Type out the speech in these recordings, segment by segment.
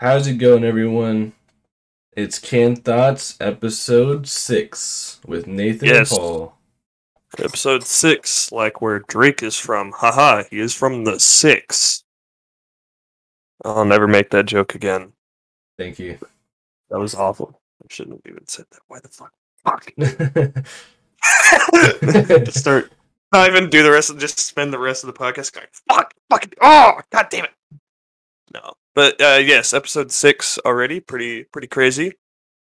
How's it going, everyone? It's Canned Thoughts, episode six, with Nathan Yes. and Paul. Episode six, like where Drake is from. Haha, he is from the six. I'll never make that joke again. Thank you. That was awful. I shouldn't have even said that. Why the fuck? Fuck. just start. Not even do the rest of. Just spend the rest of the podcast going. Fuck. Fucking. Oh, god damn it. No, but uh, yes, episode six already. Pretty pretty crazy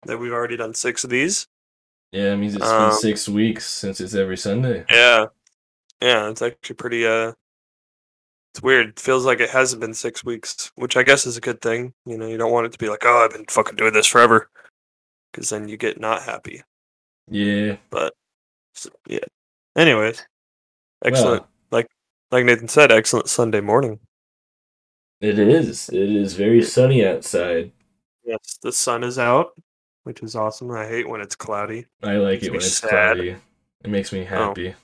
that we've already done six of these. yeah, it means it's Um, been six weeks since it's every Sunday. Yeah. Yeah, it's actually pretty uh it's weird. It feels like it hasn't been six weeks, which I guess is a good thing. You know, you don't want it to be like, oh, I've been fucking doing this forever. Because then you get not happy. Yeah. But s- yeah. Anyways. Excellent. Well, like Nathan said, excellent Sunday morning. It is. It is very sunny outside. Yes, the sun is out, which is awesome. I hate when it's cloudy. I like Makes it when it's sad. cloudy. It makes me Oh. happy.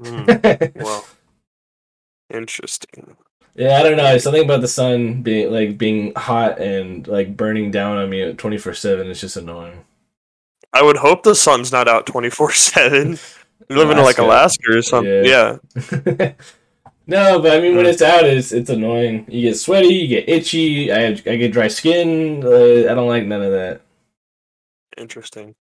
Mm, well, interesting. yeah, I don't know. Something about the sun being like being hot and like burning down on me twenty four seven is just annoying. I would hope the sun's not out 24 7. You live in like Alaska. Alaska or something. Yeah. Yeah. no, but I mean, when it's out, it's it's annoying. You get sweaty, you get itchy. I I get dry skin. Uh, I don't like none of that. Interesting.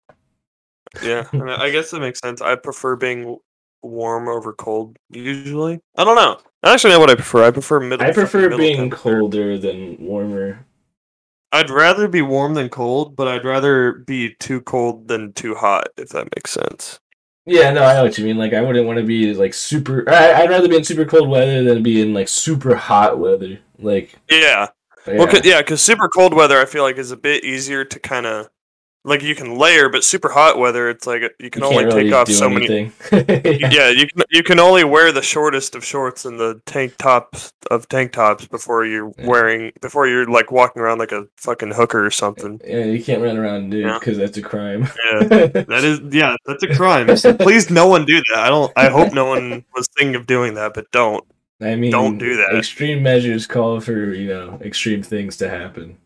Yeah, I, mean, I guess that makes sense. I prefer being warm over cold usually. I don't know. I actually know what I prefer. I prefer middle. I prefer middle being colder than warmer. I'd rather be warm than cold, but I'd rather be too cold than too hot. If that makes sense. Yeah, no, I know what you mean. Like, I wouldn't want to be like super. I, I'd rather be in super cold weather than be in like super hot weather. Like, Yeah. yeah, Well, 'cause- yeah, because super cold weather, I feel like is a bit easier to kind of like you can layer, but super hot weather, it's like you can you only really take off so many. anything. yeah, you can you can only wear the shortest of shorts and the tank tops of tank tops before you're Yeah. wearing before you're like walking around like a fucking hooker or something. Yeah, you can't run around nude Yeah. because that's a crime. Yeah, that is yeah, that's a crime. So please, no one do that. I don't. I hope no one was thinking of doing that, but don't. I mean, Don't do that. Extreme measures call for you know extreme things to happen.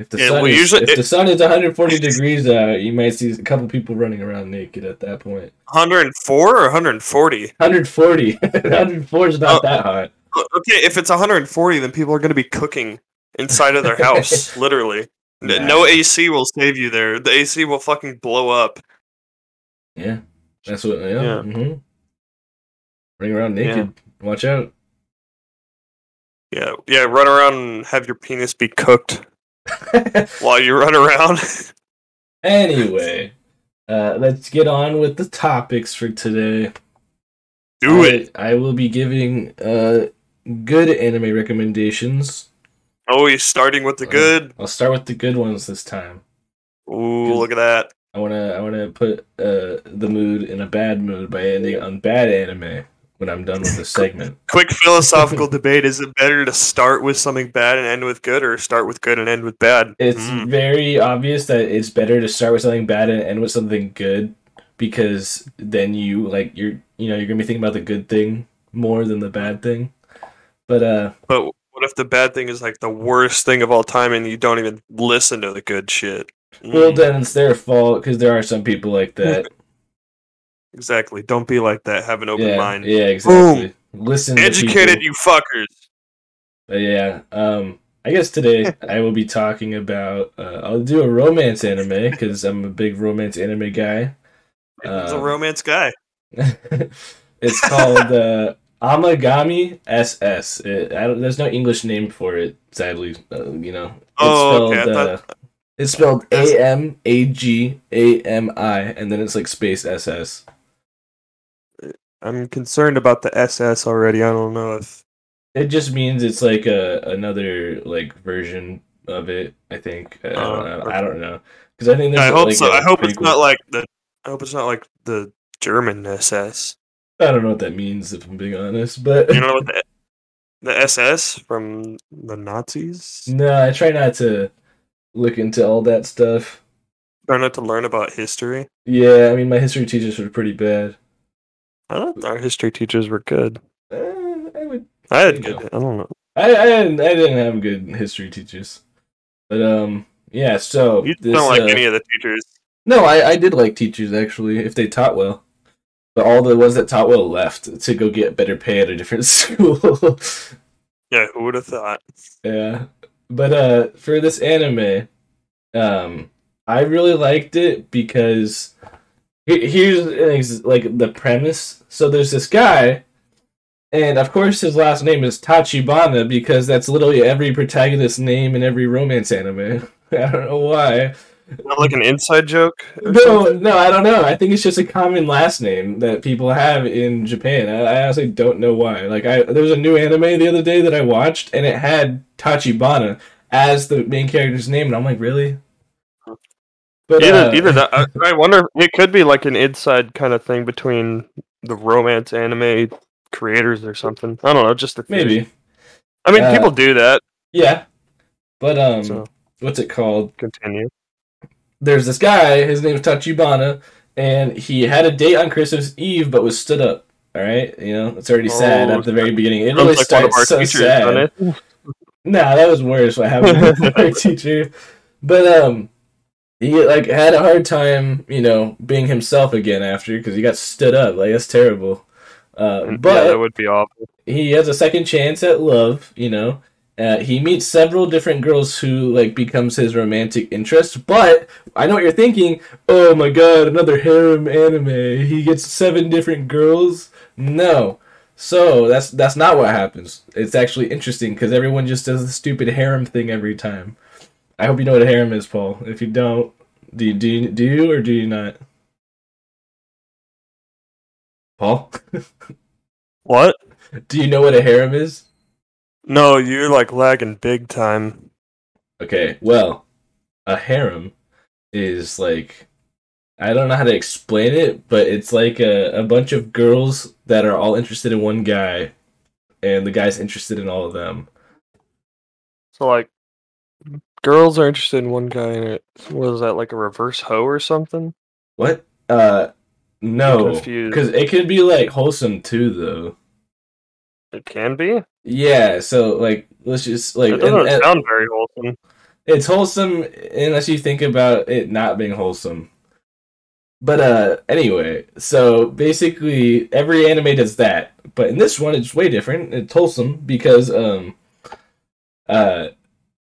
If the Yeah, sun well, is, usually if it- the sun is 140 degrees out, you might see a couple people running around naked at that point. 104 or 140. 140, 104 is not Oh. that hot. Okay, if it's 140, then people are going to be cooking inside of their house, literally. No AC will save you there. The AC will fucking blow up. Yeah, that's what. Yeah. Yeah. hmm Running around naked. Watch out. Yeah, yeah. Run around and have your penis be cooked while you run around. anyway, uh, let's get on with the topics for today. Do I, it. I will be giving uh good anime recommendations. Oh, he's starting with the Uh, good. I'll start with the good ones this time. Ooh, look at that. I wanna I wanna put uh the mood in a bad mood by ending on bad anime when I'm done with the segment. Quick philosophical debate: Is it better to start with something bad and end with good, or start with good and end with bad? It's Mm. very obvious that it's better to start with something bad and end with something good because then you like you're you know you're gonna be thinking about the good thing more than the bad thing. But uh But what if the bad thing is like the worst thing of all time, and you don't even listen to the good shit? well Mm, then it's their fault because there are some people like that. exactly. Don't be like that. Have an open yeah, mind. yeah, exactly. Listen, Educated, people. you fuckers. But yeah, um, I guess today I will be talking about. Uh, I'll do a romance anime because I'm a big romance anime guy. He's a Um, romance guy. it's called uh, Amagami SS. It, I don't, there's no English name for it, sadly. Uh, you know, it's Oh, okay, I uh, it's spelled A M A G A M I, and then it's like space SS. I'm concerned about the SS already. I don't know if It just means it's like a another like version of it. I think. I don't Oh, know. okay. I don't know because I think there's I hope like, so. a I hope it's prequel. not like the. I hope it's not like the German SS. I don't know what that means if I'm being honest, but You know what the the SS from the Nazis? no, I try not to look into all that stuff. Try not to learn about history. Yeah, I mean my history teachers were pretty bad. I thought our history teachers were good. Uh, I would. I had good. know. I don't know. I I didn't, I didn't have good history teachers. But um, yeah. So You this, don't like uh, any of the teachers. No, I, I did like teachers actually if they taught well. But all the ones that taught well left to go get better pay at a different school. Yeah, who would have thought? yeah. But uh for this anime, um I really liked it because here's an ex- like the premise. So there's this guy and of course his last name is Tachibana because that's literally every protagonist's name in every romance anime. I don't know why. Not like an inside joke? No, something? no, I don't know. I think it's just a common last name that people have in Japan. I, I honestly don't know why. Like, I there was a new anime the other day that I watched, and it had Tachibana as the main character's name, and I'm like, really? But Either, uh, either that. I, I wonder. It could be like an inside kind of thing between the romance anime creators or something. I don't know. Just a theory. maybe, I mean, Uh, people do that. yeah. But um, So what's it called? continue. There's this guy. His name's Tachibana, and he had a date on Christmas Eve, but was stood up. All right, you know it's already sad Oh, at the very beginning. It really like starts so teachers, sad. doesn't? Nah, that was worse. What happened with our teacher? But um, he like had a hard time, you know, being himself again after because he got stood up. Like that's terrible. Uh, And, yeah, but that would be awful. he has a second chance at love. You know, uh, he meets several different girls who like becomes his romantic interest. But I know what you're thinking. Oh my god, another harem anime. He gets seven different girls. No. So that's that's not what happens. It's actually interesting because everyone just does the stupid harem thing every time. I hope you know what a harem is, Paul. If you don't, do you, do you, do you or do you not? Paul, What? do you know what a harem is? No, you're like lagging big time. Okay, well, a harem is like I don't know how to explain it, but it's like a, a bunch of girls that are all interested in one guy, and the guy's interested in all of them. So like, girls are interested in one guy, and it was that like a reverse hoe or something? What? Uh, no, because it could be like wholesome too, though. It can be. Yeah, so like let's just like It doesn't and- and sound very wholesome. it's wholesome unless you think about it not being wholesome. But uh anyway, so basically every anime does that. But in this one it's way different. It's wholesome because um uh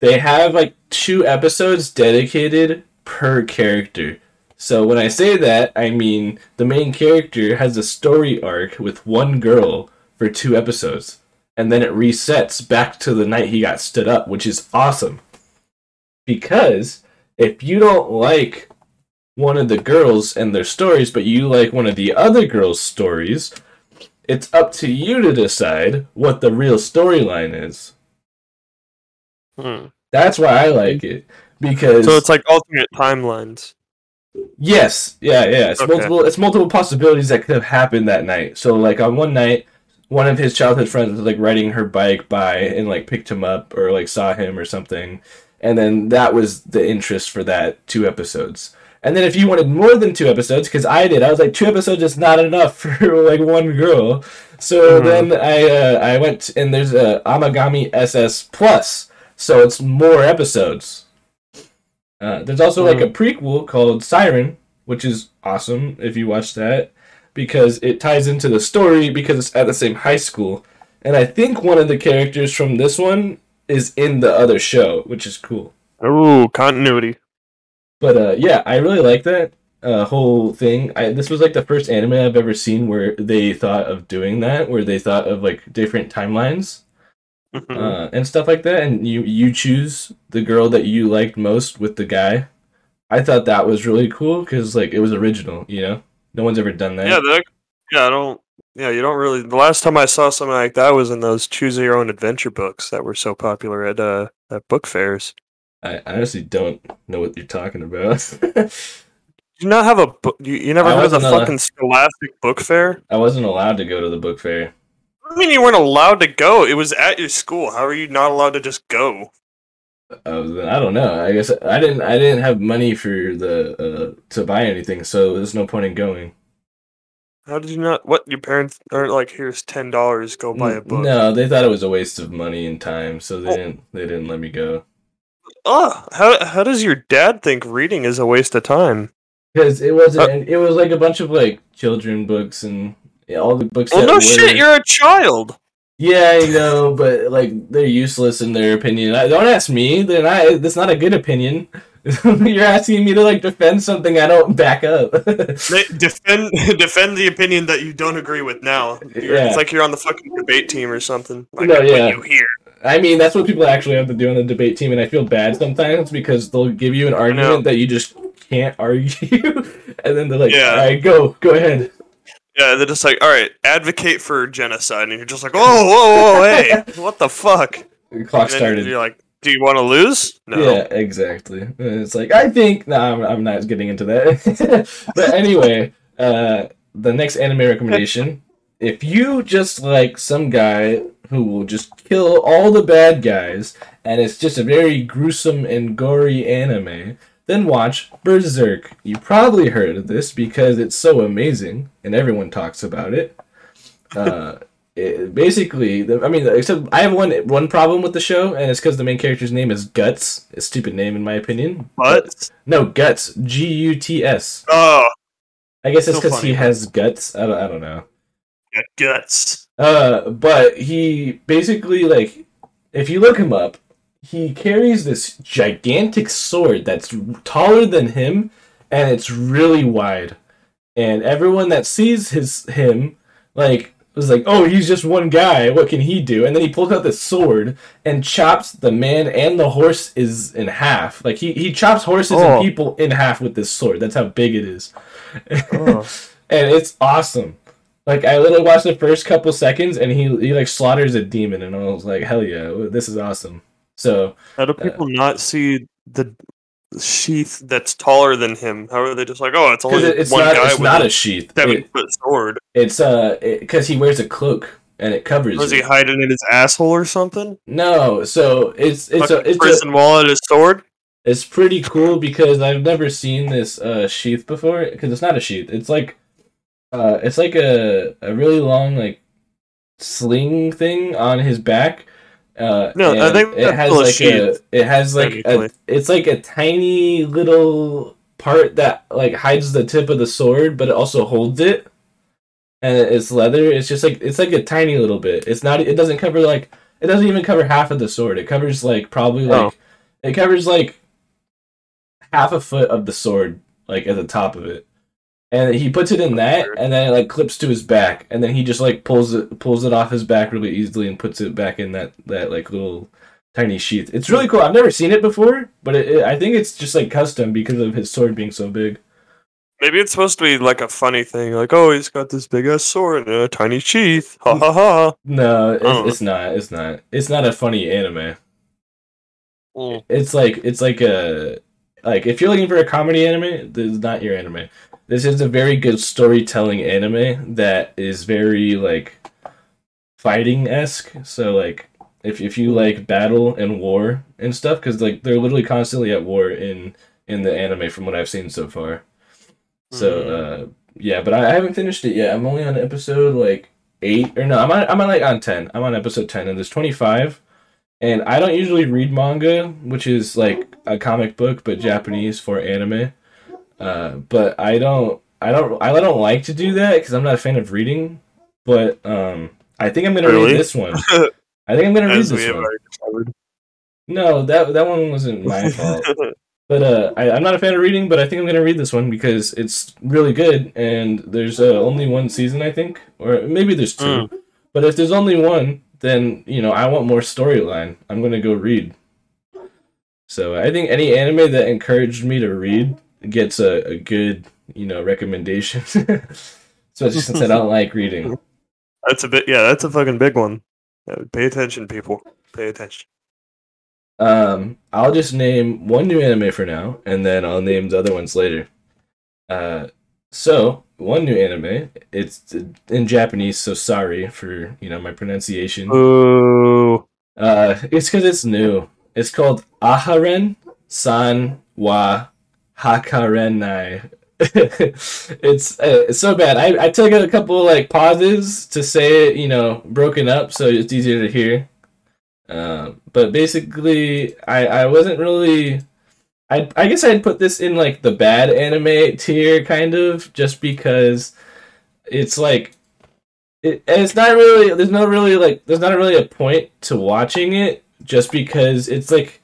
they have like two episodes dedicated per character. So when I say that, I mean the main character has a story arc with one girl for two episodes. And then it resets back to the night he got stood up, which is awesome because if you don't like one of the girls and their stories, but you like one of the other girls' stories, it's up to you to decide what the real storyline is. Hmm. That's why I like it because So it's like alternate timelines. yes, yeah, yeah. It's Okay. multiple. It's multiple possibilities that could have happened that night. So like on one night, one of his childhood friends was like riding her bike by and like picked him up or like saw him or something, and then that was the interest for that two episodes. And then if you wanted more than two episodes, because I did, I was like two episodes is not enough for like one girl. So Mhm. then I uh, I went and there's a Amagami SS Plus, so it's more episodes. Uh, there's also like a prequel called Seiren, which is awesome if you watch that because it ties into the story because it's at the same high school. And I think one of the characters from this one is in the other show, which is cool. Ooh, continuity. But uh, yeah, I really like that uh, whole thing. I, this was like the first anime I've ever seen where they thought of doing that, where they thought of like different timelines Uh, and stuff like that, and you you choose the girl that you liked most with the guy. I thought that was really cool because like it was original, you know. No one's ever done that. yeah, that, yeah. I don't. Yeah, you don't really. The last time I saw something like that was in those choose your own adventure books that were so popular at uh at book fairs. I honestly don't know what you're talking about. You not have a book? You, you never I heard of the uh, fucking Scholastic Book Fair? I wasn't allowed to go to the book fair. I mean, you weren't allowed to go. It was at your school. How are you not allowed to just go? Uh, I don't know. I guess I didn't. I didn't have money for the uh, to buy anything, so there's no point in going. How did you not? What your parents aren't like? Here's ten dollars. Go buy a book. No, they thought it was a waste of money and time, so they Oh. didn't. They didn't let me go. Oh, how how does your dad think reading is a waste of time? because it wasn't. Uh, it was like a bunch of like children books and yeah, all the books. Well, no shit, you're a child. Yeah, I know, but like they're useless in their opinion. I, don't ask me. They're not. That's not a good opinion. you're asking me to like defend something I don't back up. Defend defend the opinion that you don't agree with now. You're- Yeah. It's like you're on the fucking debate team or something. Like, No, I yeah. you here. I mean, that's what people actually have to do on the debate team, and I feel bad sometimes because they'll give you an argument that you just can't argue, and then they're like, Yeah. "All right, go, go ahead." Yeah, they're just like, all right, advocate for genocide, and you're just like, whoa, whoa, whoa, hey, what the fuck? The clock And started. You're like, do you want to lose? No. Yeah, exactly. And it's like I think. No, I'm, I'm not getting into that. but anyway, uh, the next anime recommendation: if you just like some guy who will just kill all the bad guys, and it's just a very gruesome and gory anime, then watch Berserk. You probably heard of this because it's so amazing and everyone talks about it. Uh, it, basically, the, I mean, except I have one one problem with the show, and it's because the main character's name is Guts. A stupid name in my opinion. But no, Guts. G U T S. oh, I guess it's because he funny. has guts. I don't, I don't know. got guts. Uh, but he basically like, if you look him up, he carries this gigantic sword that's taller than him, and it's really wide. And everyone that sees his him, like, was like, "Oh, he's just one guy. What can he do?" And then he pulls out this sword and chops the man and the horse is in half. Like he he chops horses Oh. and people in half with this sword. That's how big it is. Oh. and it's awesome. Like I literally watched the first couple seconds, and he he like slaughters a demon, and I was like, hell yeah, this is awesome. So How do people not see the sheath that's taller than him? How are they just like, oh, it's only it's one not guy it's with not a a sheath. seven It- foot sword? it's uh because he wears a cloak and it covers. Was he hiding in his asshole or something? No, so it's it's a it's prison wall and his sword. it's pretty cool because I've never seen this uh sheath before because it's not a sheath. It's like uh it's like a a really long like sling thing on his back. Uh, No, I think it has like a it has like a, it's like a tiny little part that like hides the tip of the sword, but it also holds it. And it's leather. It's just like it's like a tiny little bit. It's not. It doesn't cover like it doesn't even cover half of the sword. It covers like probably like Oh. it covers like half a foot of the sword, like at the top of it. And he puts it in that, and then it like clips to his back, and then he just like pulls it pulls it off his back really easily and puts it back in that that like little tiny sheath. It's really cool. I've never seen it before, but it, it, I think it's just like custom because of his sword being so big. Maybe it's supposed to be like a funny thing, like, oh, he's got this big ass sword and a tiny sheath. Ha ha ha. No, it's, Oh. it's not. It's not. It's not a funny anime. Mm. It's like it's like a like if you're looking for a comedy anime, this is not your anime. This is a very good storytelling anime that is very like fighting esque. So like if if you like battle and war and stuff, because like they're literally constantly at war in in the anime from what I've seen so far. So uh yeah, but I, I haven't finished it yet. I'm only on episode like eight or no, I'm on I'm on like on ten. I'm on episode ten and there's twenty five. And I don't usually read manga, which is like a comic book but Japanese for anime. Uh, but I don't I don't I don't like to do that because I'm not a fan of reading. But um, I think I'm gonna Really? read this one. I think I'm gonna read this one. No, that that one wasn't my fault. But uh, I, I'm not a fan of reading, but I think I'm gonna read this one because it's really good, and there's uh, only one season, I think, or maybe there's two. But if there's only one, then you know I want more storyline. I'm gonna go read. So I think any anime that encouraged me to read gets a, a good you know recommendation. Especially since I don't like reading. That's a bit, yeah, that's a fucking big one. Yeah, pay attention, people. Pay attention. Um, I'll just name one new anime for now, and then I'll name the other ones later. Uh, so one new anime. It's in Japanese, so sorry for you know my pronunciation. Ooh. Uh, it's because it's new. It's called Aharen San wa Hakarenai. it's uh, it's so bad. I, I took a couple like pauses to say it, you know, broken up, so it's easier to hear. Uh, but basically, I I wasn't really. I I guess I'd put this in like the bad anime tier, kind of, just because it's like it, it's not really there's no really like there's not really a point to watching it just because it's like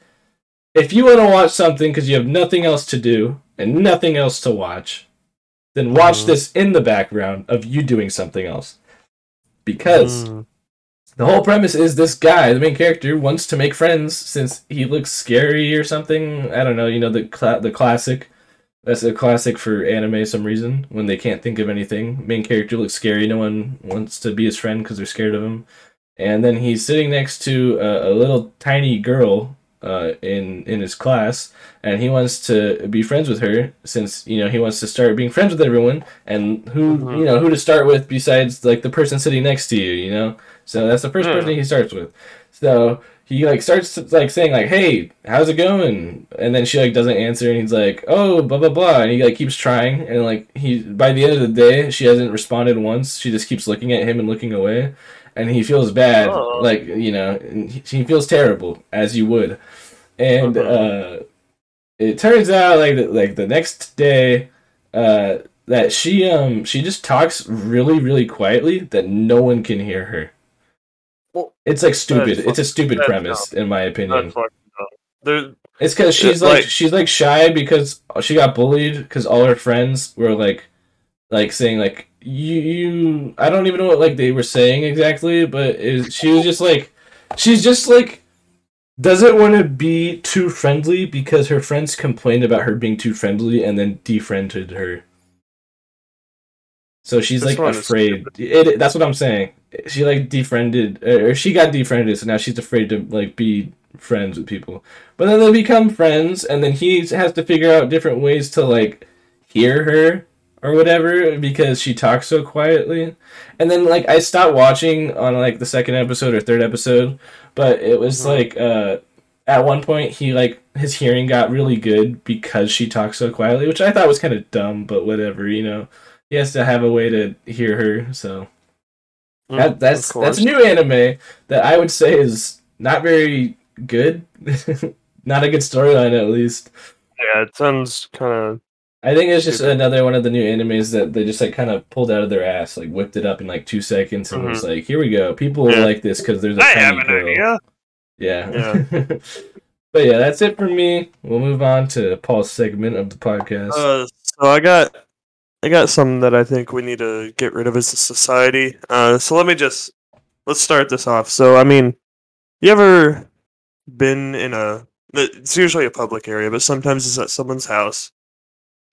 if you want to watch something because you have nothing else to do and nothing else to watch then watch Mhm. this in the background of you doing something else. Because Mm. the whole premise is this guy the main character wants to make friends since he looks scary or something. I don't know you know the cla- the classic. That's a classic for anime some reason when they can't think of anything. Main character looks scary no one wants to be his friend because they're scared of him. And then he's sitting next to a, a little tiny girl uh, in in his class and he wants to be friends with her since you know he wants to start being friends with everyone and who Mhm. you know who to start with besides like the person sitting next to you you know? So that's the first Yeah. person he starts with. So he like starts to, like saying like hey how's it going? And then she like doesn't answer and he's like oh blah blah blah and he like keeps trying and like he by the end of the day she hasn't responded once. She just keeps looking at him and looking away and he feels bad Oh. like you know he, feels terrible as you would and Mhm. uh it turns out like like the next day uh that she um she just talks really really quietly that no one can hear her Well, it's like stupid it's a stupid premise in my opinion That's fucking dumb. There, it's because she's Yeah, like, like- she's like shy because she got bullied because all her friends were like like saying like you you I don't even know what like they were saying exactly, but it, she was just like she's just like doesn't want to be too friendly because her friends complained about her being too friendly and then defriended her. So she's This like is afraid. It, that's what I'm saying. She like defriended or she got defriended, so now she's afraid to like be friends with people. But then they become friends, and then he has to figure out different ways to like hear her or whatever because she talks so quietly. And then like I stopped watching on like the second episode or third episode, but it was Mhm. like uh at one point he like his hearing got really good because she talks so quietly, which I thought was kind of dumb, but whatever, you know. He has to have a way to hear her, so Mm, that, that's that's new anime that I would say is not very good. not a good storyline at least. Yeah, it sounds kind of. I think it's just another one of the new animes that they just like kind of pulled out of their ass, like whipped it up in like two seconds, and was like, "Here we go, people will Mm-hmm. Yeah. like this because there's a I have tiny an girl." idea. Yeah. but yeah, that's it for me. We'll move on to Paul's segment of the podcast. Uh, so I got, I got some that I think we need to get rid of as a society. Uh, so let me just let's start this off. So I mean, you ever been in a? It's usually a public area, but sometimes it's at someone's house.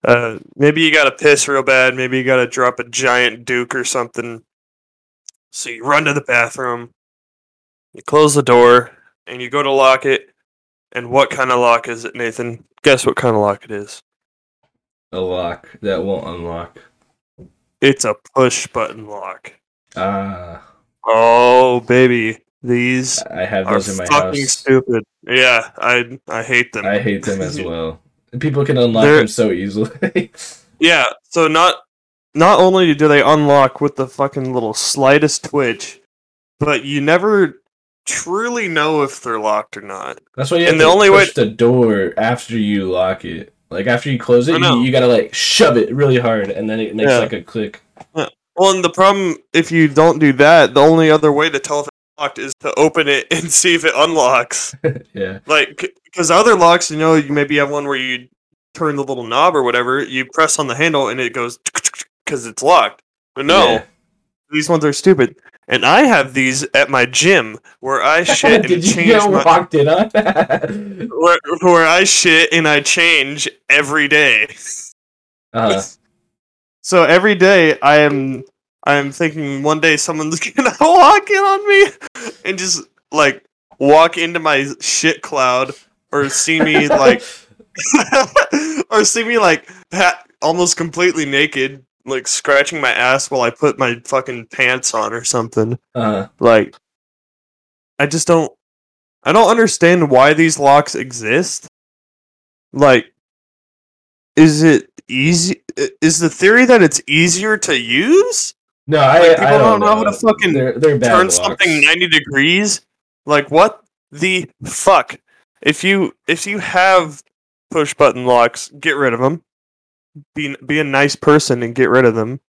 Uh, maybe you gotta piss real bad. Maybe you gotta drop a giant duke or something. So you run to the bathroom, you close the door, and you go to lock it. And what kind of lock is it, Nathan? Guess what kind of lock it is. a lock that won't unlock. It's a push button lock. Ah, Oh baby, these I have are those in my fucking house. stupid. Yeah, I I hate them. I hate them as well. People can unlock They're- them so easily. yeah, so not not only do they unlock with the fucking little slightest twitch, but you never truly know if they're locked or not. That's why you And have the to only way- push the door after you lock it. Like after you close it, you, you gotta like shove it really hard, and then it makes Yeah. like a click. Well, and the problem if you don't do that, the only other way to tell if it's locked is to open it and see if it unlocks. yeah, Like, because other locks, you know, you maybe have one where you turn the little knob or whatever, you press on the handle and it goes because it's locked. But no, Yeah. these ones are stupid. And I have these at my gym where I shit and Did you change get my, walked in on? where, where I shit and I change every day. uh, So every day I am I am thinking one day someone's gonna walk in on me and just like walk into my shit cloud or see me like or see me like ha- almost completely naked like scratching my ass while I put my fucking pants on or something. uh, Like I just don't I don't understand why these locks exist. Like is it easy is the theory that it's easier to use? No, I, Like, I don't don't know how to fucking they're, they're bad turn locks. something 90 degrees? Like what? the fuck? If you if you have push button locks, get rid of them. Be be a nice person and get rid of them.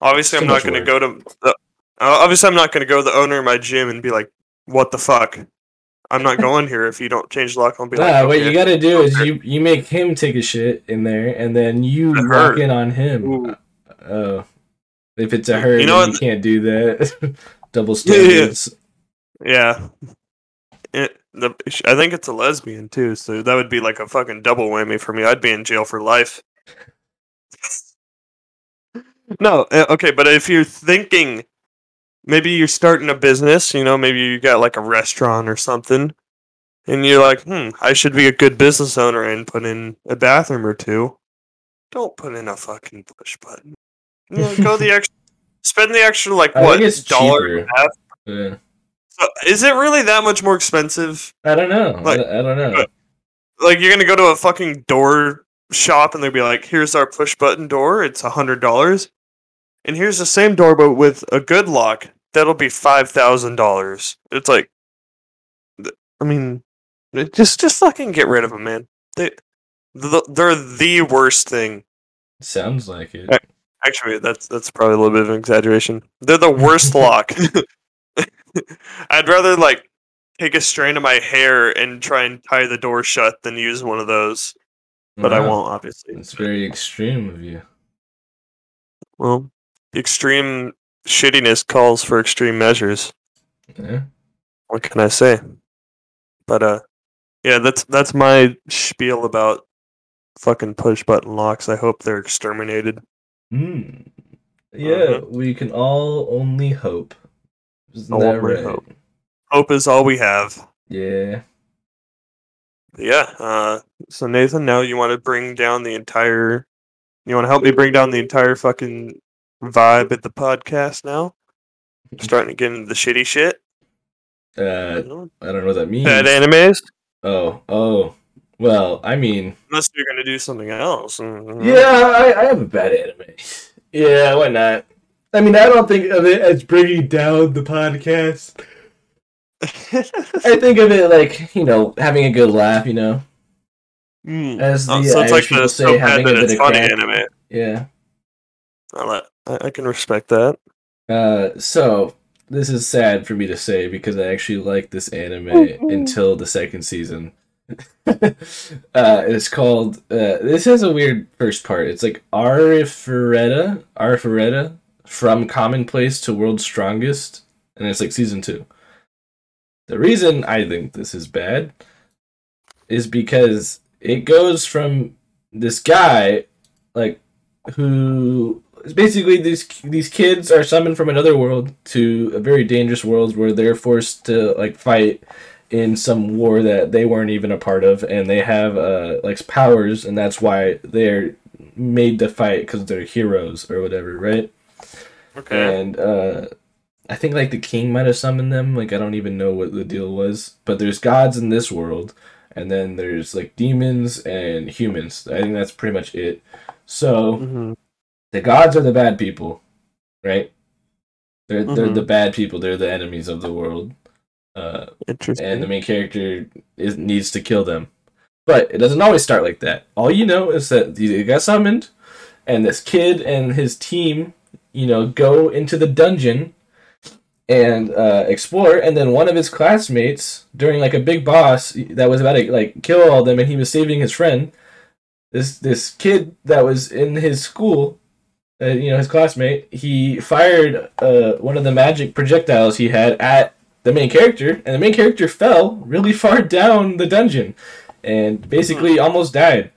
Obviously, Too I'm not going to go to the. Uh, obviously, I'm not going to go to the owner of my gym and be like, "What the fuck." I'm not going here if you don't change the lock. I'll be like, Nah, what "Okay." you gotta do is you you make him take a shit in there, and then you lock in on him. Ooh. Oh, if it's a her, You know you can't do that. Double standards. Yeah. It, the, I think it's a lesbian too, so that would be like a fucking double whammy for me. I'd be in jail for life. no, uh, okay, but if you're thinking maybe you're starting a business, you know, maybe you got like a restaurant or something, and you're like, hmm, I should be a good business owner and put in a bathroom or two. Don't put in a fucking push button. Go the extra, spend the extra like I what dollar and a half Yeah. so is it really that much more expensive? I don't know. Like- I, I don't know. Like you're gonna go to a fucking door shop and they'll be like, "Here's our push button door. It's a hundred dollars, and here's the same door but with a good lock. That'll be five thousand dollars." It's like, I mean, just just fucking get rid of them, man. They the, they're the worst thing. Sounds like it. Actually, that's that's probably a little bit of an exaggeration. They're the worst lock. I'd rather like take a strand of my hair and try and tie the door shut than use one of those. But I won't, obviously. It's very extreme of you. Well, extreme shittiness calls for extreme measures. Yeah. What can I say? But uh, yeah, that's that's my spiel about fucking push button locks. I hope they're exterminated. Hmm. Yeah, Mhm. we can all only hope. Isn't that right? hope. Hope is all we have. Yeah. Yeah. Uh, so Nathan, now you want to bring down the entire. You want to help me bring down the entire fucking vibe at the podcast now. Starting to get into the shitty shit. Uh. I don't know what that means. Bad animes. Oh, oh. Well, I mean, Unless you're gonna do something else. Mhm. yeah, I, I have a bad anime. Yeah, why not? I mean, I don't think of it as bringing down the podcast. I think of it like you know having a good laugh. You know, Mm. as the Oh, so it's Irish like people the say, so bad having a that bit it's of funny crack. anime. Yeah. I, I, I can respect that. Uh, so this is sad for me to say because I actually liked this anime until the second season. uh, it's called. Uh, this has a weird first part. It's like Arifureta, Arifureta, from Commonplace to World's Strongest, and it's like season two. The reason I think this is bad is because it goes from this guy, like, who basically these these kids are summoned from another world to a very dangerous world where they're forced to like fight in some war that they weren't even a part of and they have uh like powers and that's why they're made to fight because they're heroes or whatever right Okay. and uh i think like the king might have summoned them like i don't even know what the deal was but there's gods in this world and then there's like demons and humans i think that's pretty much it so Mhm. the gods are the bad people, right? They're they're Mhm. the bad people. They're the enemies of the world, uh, Interesting. and the main character is needs to kill them. But it doesn't always start like that. All you know is that he got summoned, and this kid and his team, you know, go into the dungeon and uh, explore. And then one of his classmates, during like a big boss that was about to like kill all of them, and he was saving his friend. This this kid that was in his school uh, you know, his classmate, he fired uh, one of the magic projectiles he had at the main character, and the main character fell really far down the dungeon and basically almost died.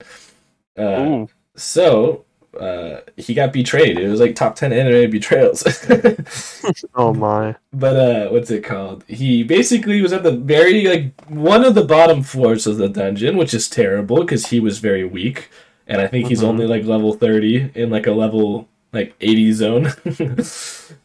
Uh, so uh, he got betrayed. It was like top 10 anime betrayals. Oh my. but uh, what's it called? He basically was at the very, like, one of the bottom floors of the dungeon, which is terrible because he was very weak. And I think he's Mhm. only like level 30 in like a level like 80 zone.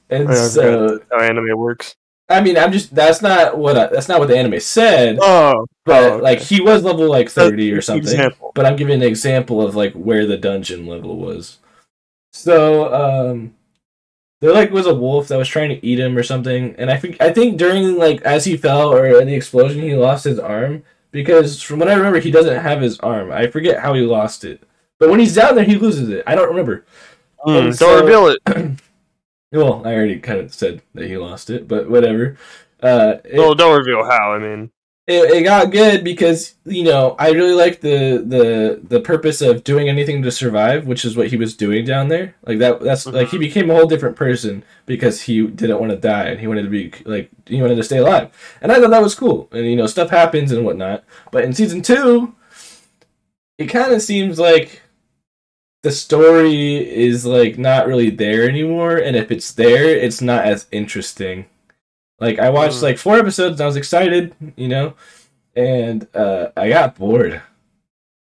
and Yeah, so, How anime works. I mean, I'm just, that's not what, I, that's not what the anime said. Oh, But oh, okay. like he was level like 30 or That's an something. example. But I'm giving an example of like where the dungeon level was. So um there like was a wolf that was trying to eat him or something, and I think I think during like as he fell or in the explosion he lost his arm because from what I remember he doesn't have his arm. I forget how he lost it, but when he's down there he loses it. I don't remember. Mm, don't so- reveal it. Well, I already kind of said that he lost it, but whatever. Uh, it, Well, don't reveal how. I mean, it, it got good because you know I really like the the the purpose of doing anything to survive, which is what he was doing down there. Like that, that's like he became a whole different person because he didn't want to die and he wanted to be like he wanted to stay alive, and I thought that was cool. And you know stuff happens and whatnot, but in season two, it kind of seems like the story is like not really there anymore, and if it's there, it's not as interesting. Like I watched Mm. like four episodes and I was excited, you know, and uh, I got bored.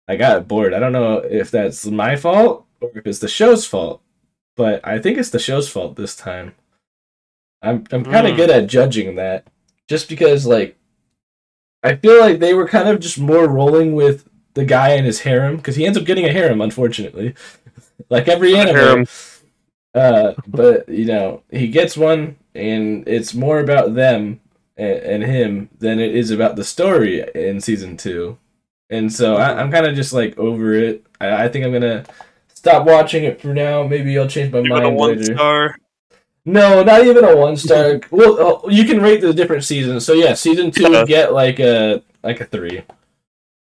I got bored. I don't know if that's my fault or if it's the show's fault, but I think it's the show's fault this time. I'm I'm kind of Mm. good at judging that, just because like I feel like they were kind of just more rolling with the guy and his harem because he ends up getting a harem, unfortunately, like every anime. Uh, but you know, he gets one, and it's more about them and, and him than it is about the story in season two. And so I, I'm kind of just like over it. I, I think I'm gonna stop watching it for now. Maybe I'll change my a mind one later. star. No, not even a one star. well, uh, you can rate the different seasons. So yeah, season two Yeah. get like a like a three.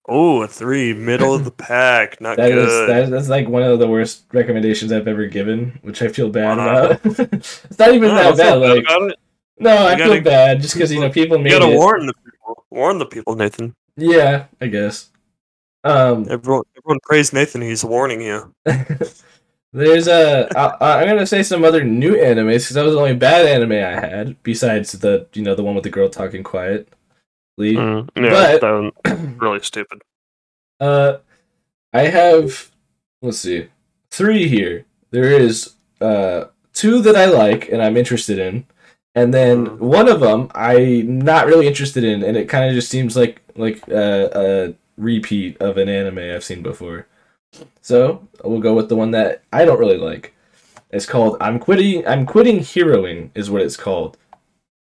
Oh, a three, middle of the pack. Not That is good. that, that's like one of the worst recommendations I've ever given, which I feel bad Wow. about. it's not even No, that bad. Like no, I You feel gotta- bad just because you know people You gotta it. warn the people. Warn the people, Nathan. Yeah, I guess. Um, Everyone, everyone praise Nathan. He's warning you. there's a. I, I'm gonna say some other new animes because that was the only bad anime I had besides the you know the one with the girl talking quietly. Mm, yeah, But- really stupid. Uh, I have let's see, three here. There is uh two that I like and I'm interested in, and then Mhm. one of them I'm not really interested in, and it kind of just seems like like a, a repeat of an anime I've seen before. So we'll go with the one that I don't really like. It's called "I'm quitting." I'm quitting heroing is what it's called.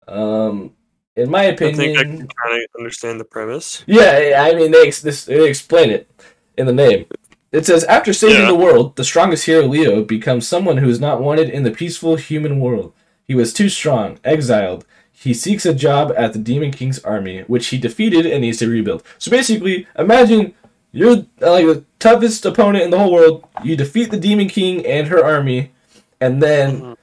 Um, in my I opinion, think I can kind of understand the premise. yeah, I mean they ex- this, they explain it in the name. It says after saving Yeah. the world, the strongest hero Leo becomes someone who is not wanted in the peaceful human world. He was too strong, exiled. He seeks a job at the Demon King's army, which he defeated and needs to rebuild. So basically, imagine you're like the toughest opponent in the whole world. You defeat the Demon King and her army, and then Mhm.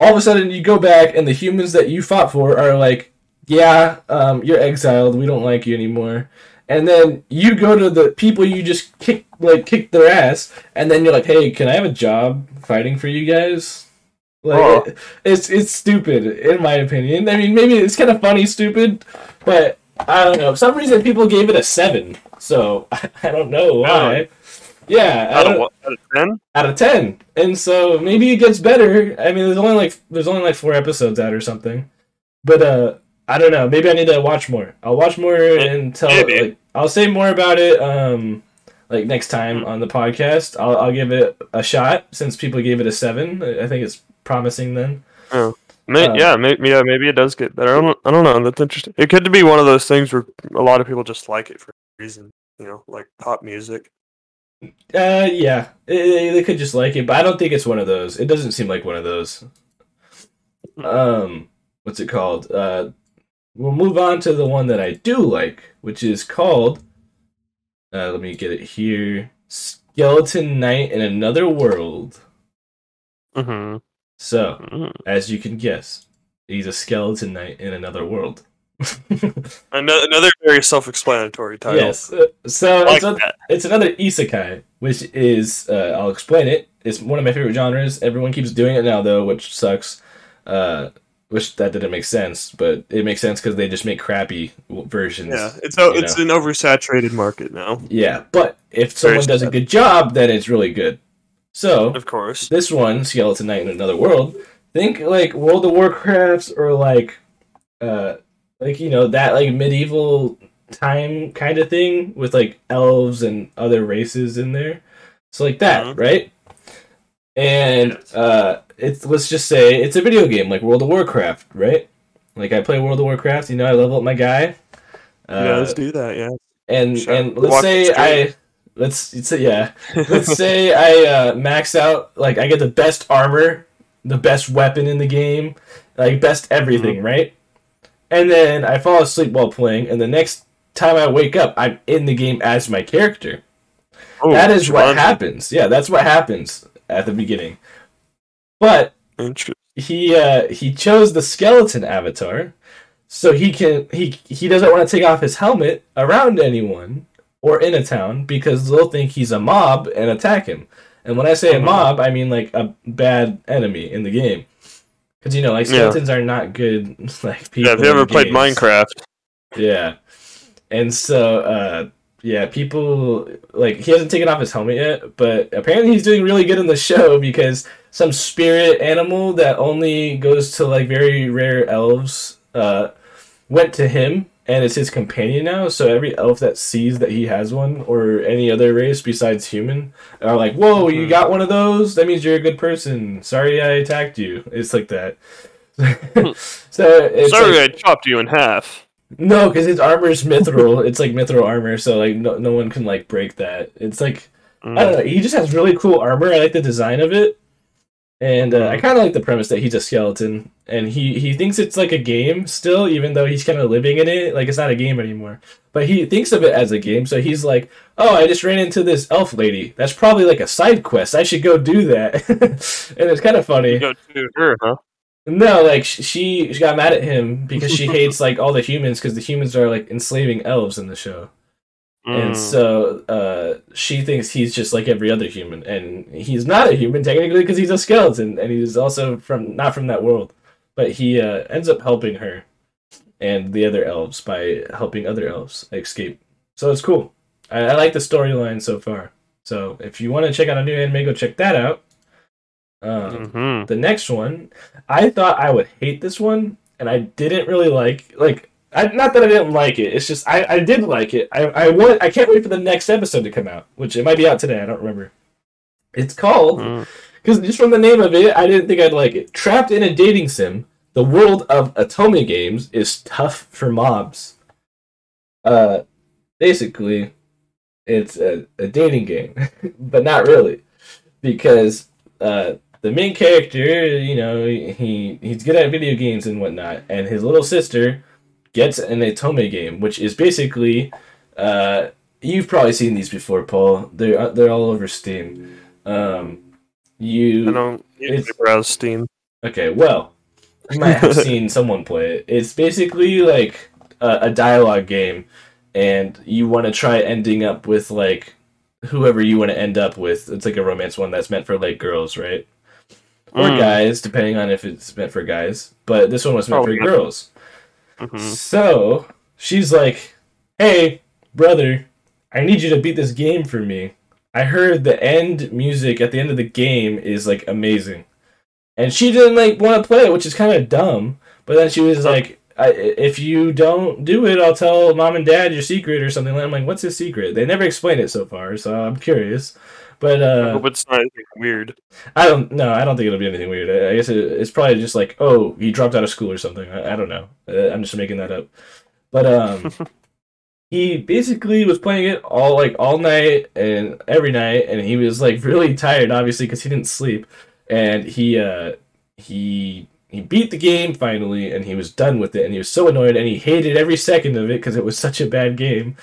all of a sudden you go back and the humans that you fought for are like yeah um, you're exiled. We don't like you anymore. And then you go to the people you just kick like kick their ass and then you're like hey can i have a job fighting for you guys? Like Oh. it- it's it's stupid in my opinion. I mean maybe it's kind of funny stupid but i don't know. For some reason people gave it a seven so i don't know why. Really? yeah Out of what? Out of ten? out of 10 and so maybe it gets better. I mean there's only like there's only like four episodes out or something. But uh i don't know maybe i need to watch more i'll watch more and tell maybe. like i'll say more about it um like next time on the podcast i'll, I'll give it a shot since people gave it a seven i think it's promising then May, Uh, yeah, maybe, yeah, maybe it does get better. I don't, I don't know. That's interesting. It could be one of those things where a lot of people just like it for a reason. You know, like pop music. uh yeah they, they could just like it but i don't think it's one of those it doesn't seem like one of those um what's it called uh we'll move on to the one that i do like which is called uh let me get it here skeleton knight in another world. Mm-hmm. so as you can guess he's a skeleton knight in another world. Another, another very self-explanatory title. yes uh, so like it's, a, it's another isekai which is uh, i'll explain it. It's one of my favorite genres. Everyone keeps doing it now though which sucks. Uh which that didn't make sense but it makes sense because they just make crappy versions Yeah, it's o it's an oversaturated market now. yeah but if Very someone does a good job then it's really good so Of course. this one skeleton knight in another world think like world of warcraft or like uh like you know that like medieval time kind of thing with like elves and other races in there so like that Mhm. right and uh, it's let's just say it's a video game like World of Warcraft, right? Like I play World of Warcraft, you know, I level up my guy. Uh, yeah, let's do that. Yeah. and Sure. and let's Watch say. I let's it's yeah let's say I uh, max out like I get the best armor, the best weapon in the game, like best everything, Mm-hmm. right? And then I fall asleep while playing, and the next time I wake up, I'm in the game as my character. Oh, that is what happens. Yeah, that's what happens at the beginning. But he uh he chose the skeleton avatar so he can he he doesn't want to take off his helmet around anyone or in a town because they'll think he's a mob and attack him and when i say a Mhm. mob i mean like a bad enemy in the game because you know like Yeah. skeletons are not good like people Yeah, if you ever played games. Minecraft, yeah and so uh yeah people like he hasn't taken off his helmet yet but apparently he's doing really good in the show because some spirit animal that only goes to like very rare elves uh went to him and it's his companion now so every elf that sees that he has one or any other race besides human are like whoa you Mhm. got one of those that means you're a good person sorry i attacked you it's like that so it's sorry like- I chopped you in half. no, because his armor is mithril. it's like mithril armor, so like no, no one can like break that. It's like Mm. I don't know. He just has really cool armor. I like the design of it, and uh, I Mhm. kind of like the premise that he's a skeleton, and he he thinks it's like a game still, even though he's kind of living in it. Like it's not a game anymore, but he thinks of it as a game. So he's like, "Oh, I just ran into this elf lady. That's probably like a side quest. I should go do that." and it's kind of funny. Go to her, huh? No, like she, she got mad at him because she hates like all the humans because the humans are like enslaving elves in the show, and Mm. so uh, she thinks he's just like every other human, and he's not a human technically because he's a skeleton, and he's also from not from that world, but he uh, ends up helping her and the other elves by helping other elves escape. So it's cool. I, I like the storyline so far. So if you want to check out a new anime, go check that out. Um, Mhm. the next one, I thought I would hate this one, and I didn't really like like. I, not that I didn't like it. It's just I, I did like it. I I want I can't wait for the next episode to come out, which it might be out today. I don't remember. It's called Mm. because just from the name of it, I didn't think I'd like it. Trapped in a dating sim, the world of Otome games is tough for mobs. Uh, basically, it's a, a dating game, but not really, because uh, the main character, you know, he he's good at video games and whatnot, and his little sister gets an Otome game, which is basically, uh, you've probably seen these before, Paul. They're they're all over Steam. Um, you I don't usually browse Steam. Okay, well, you might have seen someone play it. It's basically like a, a dialogue game, and you want to try ending up with like whoever you want to end up with. It's like a romance one that's meant for like girls, right? Or Mm. guys, depending on if it's meant for guys. But this one was meant Oh, for yeah. girls. Mhm. So she's like, "Hey, brother, I need you to beat this game for me. I heard the end music at the end of the game is like amazing." And she didn't like want to play it, which is kind of dumb. But then she was like, I, "If you don't do it, I'll tell mom and dad your secret or something." I'm like, "What's his secret?" They never explained it so far, so I'm curious. But I uh, hope it's not anything weird. I don't no, I don't think it'll be anything weird. I, I guess it, it's probably just like, oh, he dropped out of school or something. I, I don't know. Uh, I'm just making that up. But um, he basically was playing it all like all night and every night, and he was like really tired, obviously, because he didn't sleep. And he uh he he beat the game finally, and he was done with it, and he was so annoyed, and he hated every second of it because it was such a bad game.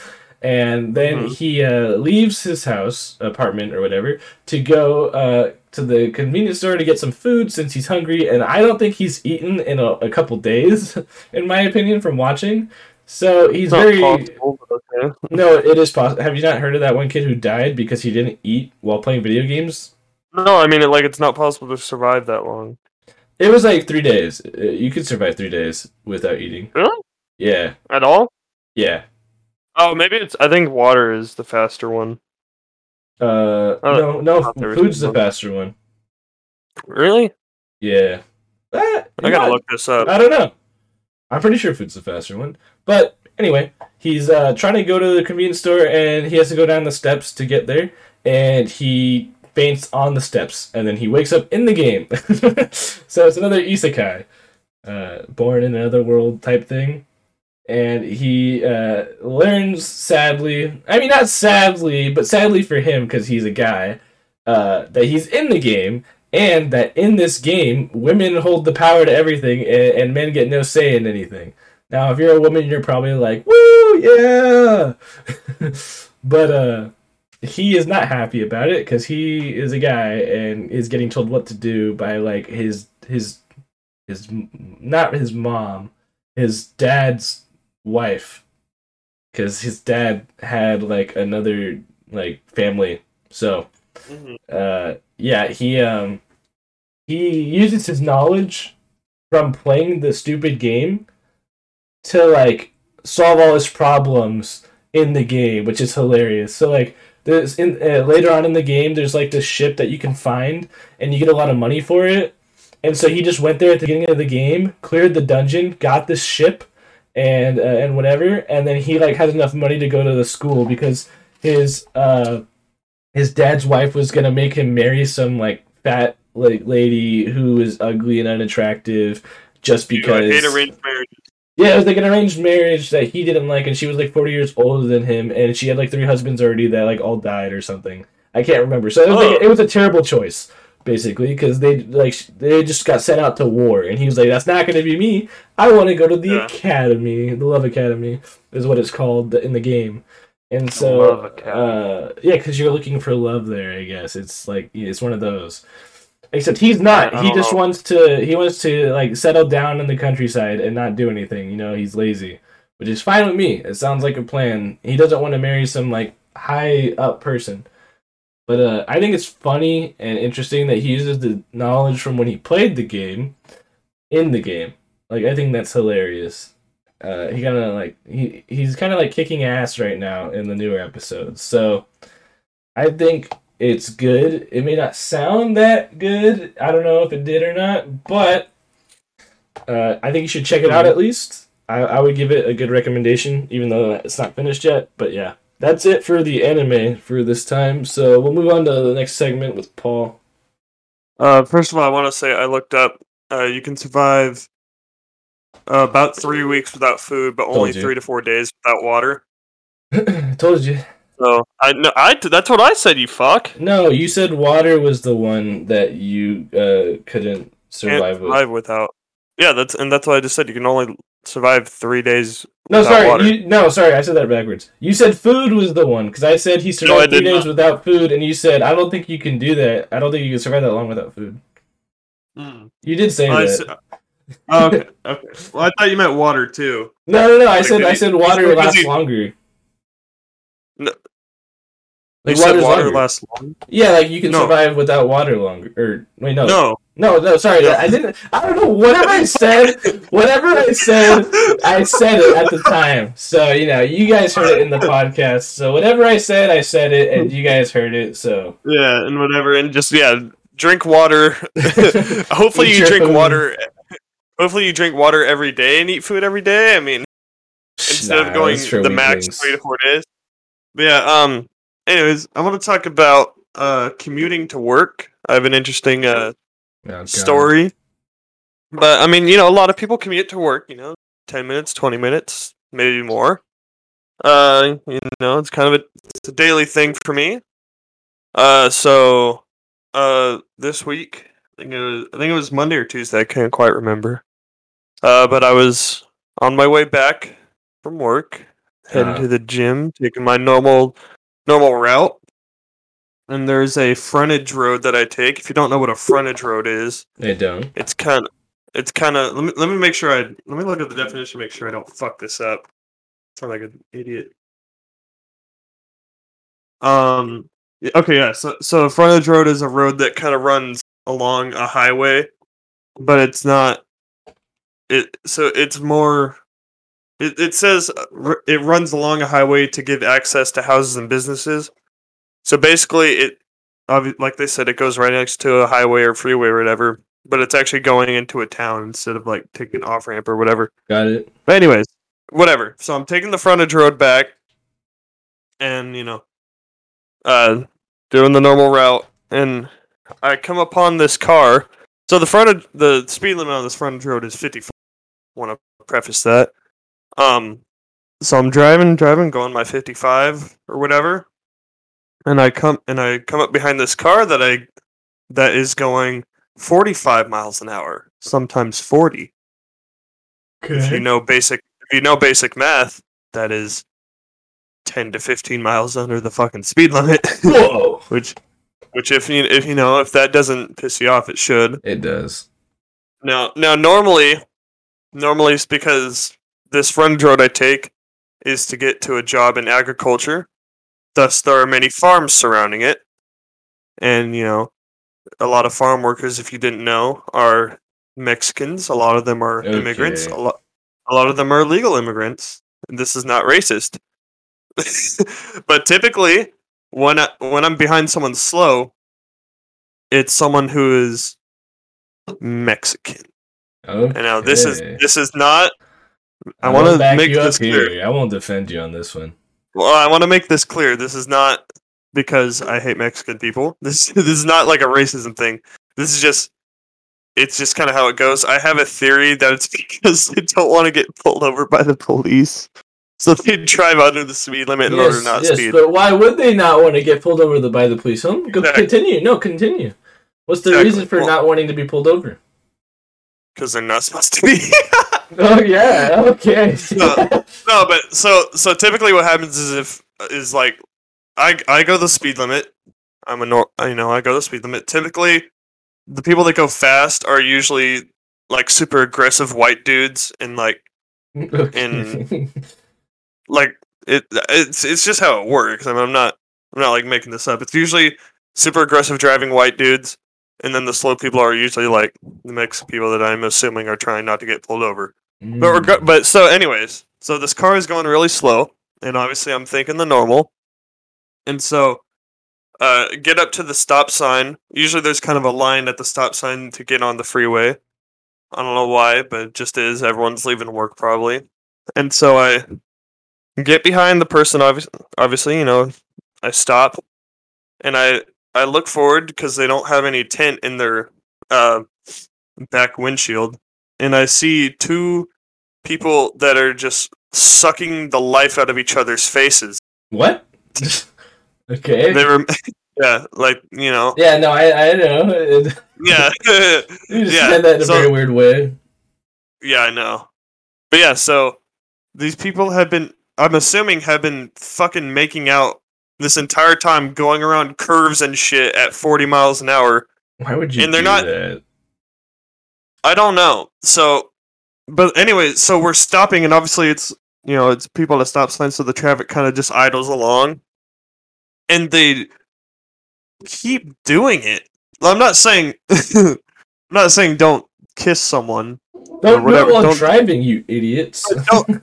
And then Mhm. he uh, leaves his house, apartment, or whatever, to go uh, to the convenience store to get some food since he's hungry. And I don't think he's eaten in a, a couple days, in my opinion, from watching. So he's very possible, okay. no. It is possible. Have you not heard of that one kid who died because he didn't eat while playing video games? No, I mean, it, like it's not possible to survive that long. It was like three days. Uh, You could survive three days without eating. Really? Yeah, At all? yeah. Oh, maybe it's. I think water is the faster one. Uh, no, no. thought there was Food's the one. faster one. Really? Yeah. I gotta not- look this up. I don't know. I'm pretty sure food's the faster one. But anyway, he's uh, trying to go to the convenience store and he has to go down the steps to get there. And he faints on the steps, and then he wakes up in the game. so it's another isekai, uh, born in another world type thing. And he uh, learns, sadly, I mean, not sadly, but sadly for him, because he's a guy, uh, that he's in the game, and that in this game, women hold the power to everything, and, and men get no say in anything. Now, if you're a woman, you're probably like, "Woo, yeah!" but uh, he is not happy about it because he is a guy and is getting told what to do by like his his his not his mom, his dad's wife, because his dad had like another like family. So, Mhm. uh, yeah, he um he uses his knowledge from playing the stupid game to like solve all his problems in the game, which is hilarious. So like there's in uh, later on in the game, there's like this ship that you can find, and you get a lot of money for it. And so he just went there at the beginning of the game, cleared the dungeon, got this ship, and uh, and whatever, and then he like has enough money to go to the school because his uh his dad's wife was gonna make him marry some like fat like lady who is ugly and unattractive just because arranged. Yeah, it was like an arranged marriage that he didn't like, and she was like forty years older than him, and she had like three husbands already that like all died or something. I can't remember. So it was, like, Oh. it was a terrible choice, basically, because they like they just got sent out to war, and he was like, "That's not going to be me. I want to go to the Yeah. academy. The Love Academy is what it's called in the game." And so, uh, yeah, because you're looking for love there, I guess it's like it's one of those. Except he's not. He just know. wants to. He wants to like settle down in the countryside and not do anything. You know, he's lazy, which is fine with me. It sounds like a plan. He doesn't want to marry some like high up person. But uh, I think it's funny and interesting that he uses the knowledge from when he played the game in the game. Like I think that's hilarious. Uh, he kind of like he he's kind of like kicking ass right now in the newer episodes. So I think it's good. It may not sound that good. I don't know if it did or not, but uh, I think you should check it out at least. I, I would give it a good recommendation, even though it's not finished yet. But yeah, that's it for the anime for this time. So we'll move on to the next segment with Paul. Uh, first of all, I want to say I looked up. Uh, you can survive uh, about three weeks without food, but only you. three to four days without water. Told you. So I no, I that's what I said. You fuck. No, you said water was the one that you uh, couldn't Can't survive with. survive without. Yeah, that's and that's what I just said. You can only survive three days. No, without sorry. water. You, no, sorry. I said that backwards. You said food was the one because I said he survived I three days not. without food, and you said I don't think you can do that. I don't think you can survive that long without food. You did say I that. said- oh, okay, okay. Well, I thought you meant water too. no, no, no. I Like, said did I said water lasts busy- longer. No. Like you said water longer. lasts long. Yeah, like you can No. survive without water longer. Or wait, no, No. no, no. Sorry, No. I didn't. I don't know. Whatever I said, whatever I said, I said it at the time. So, you know, you guys heard it in the podcast. So, whatever I said, I said it, and you guys heard it. So, Yeah, and whatever, and just yeah, drink water. hopefully, Eat you drink food. water. Hopefully, you drink water every day and eat food every day. I mean, instead Nah, of going the max weaklings. three to four days. But yeah. Um. Anyways, I want to talk about uh commuting to work. I have an interesting uh Oh, story. But I mean, you know, a lot of people commute to work. You know, ten minutes, twenty minutes, maybe more. Uh, you know, it's kind of a, it's a daily thing for me. Uh, so, uh, this week, I think it was, I think it was Monday or Tuesday. I can't quite remember. Uh, but I was on my way back from work, heading Uh-huh. to the gym, taking my normal, normal route. And there's a frontage road that I take. If you don't know what a frontage road is, They don't. it's kind of it's kind of let me let me make sure I let me look at the definition make sure I don't fuck this up. Sound like an idiot. Um okay yeah so so a frontage road is a road that kind of runs along a highway but it's not it so it's more it, it says uh, it runs along a highway to give access to houses and businesses so basically it like they said it goes right next to a highway or freeway or whatever but it's actually going into a town instead of like taking off ramp or whatever Got it. but anyways, whatever. So I'm taking the frontage road back, and you know, uh, doing the normal route, and I come upon this car. So the front of the speed limit on this frontage road is 55. Want to preface that. Um, so I'm driving, driving, going my 55 or whatever, and I come and I come up behind this car that I that is going 45 miles an hour, sometimes 40. If you know basic, if you know basic math, that is 10 to 15 miles under the fucking speed limit. Whoa! which, which if you if you know if that doesn't piss you off, it should. It does. Now, now normally, normally it's because this frontage road I take is to get to a job in agriculture. Thus, there are many farms surrounding it, and you know, a lot of farm workers, if you didn't know, are Mexicans. A lot of them are immigrants. A Okay. lot, a lot of them are legal immigrants. And this is not racist, but typically, when I, when I'm behind someone slow, it's someone who is Mexican. Okay. And now this is this is not. I want to make this clear. here. I won't defend you on this one. Well, I want to make this clear. This is not because I hate Mexican people. This this is not like a racism thing. This is just it's just kind of how it goes. I have a theory that it's because they don't want to get pulled over by the police. So they drive under the speed limit in order to not yes, speed. but why would they not want to get pulled over the, by the police? Go, Exactly. Continue. No, continue. What's the Exactly. reason for Well- not wanting to be pulled over? Because they're not supposed to be. Oh yeah. Okay. No. no, but so so typically what happens is if is like I I go the speed limit. I'm a nor- you know I go the speed limit. Typically, the people that go fast are usually like super aggressive white dudes and like Okay. like it it's it's just how it works. I mean, I'm not I'm not like making this up. It's usually super aggressive driving white dudes, and then the slow people are usually like the Mexican people that I'm assuming are trying not to get pulled over. But Mm. reg- but so anyways, so this car is going really slow, and obviously I'm thinking the normal, and so uh, get up to the stop sign. Usually there's kind of a line at the stop sign to get on the freeway. I don't know why, but it just is. Everyone's leaving work probably, and so I get behind the person. Obviously, obviously, you know, I stop, and I I look forward because they don't have any tint in their uh, back windshield, and I see two people that are just sucking the life out of each other's faces. what? okay. They were, yeah, like you know, yeah. No, I I know. Yeah, You just Yeah, said that in a so- very weird way. yeah, I know. But yeah, so these people have been, I'm assuming, have been fucking making out this entire time, going around curves and shit at 40 miles an hour. Why would you And they're do not- that? I don't know. So, but anyway, so we're stopping, and obviously it's you know it's people at a stop sign, so the traffic kind of just idles along, and they keep doing it. I'm not saying, I'm not saying don't kiss someone, Don't do it while don't- driving, you idiots. But but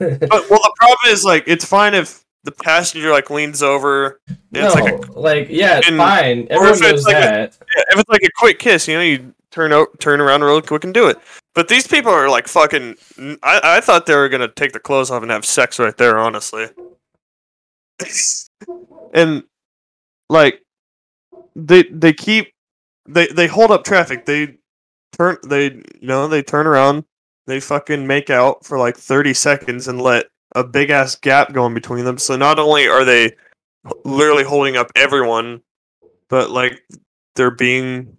well, the problem is like it's fine if the passenger like leans over. and no, It's like a, like yeah, it's and- fine. Everyone if it's knows like a- that. yeah, if it's like a quick kiss, you know, you turn out, turn around real quick and do it. But these people are like fucking. I, I thought they were gonna take their clothes off and have sex right there, honestly. and like they they keep they they hold up traffic. They turn they you know they turn around. They fucking make out for like thirty seconds and let a big ass gap going between them. So not only are they literally holding up everyone, but like they're being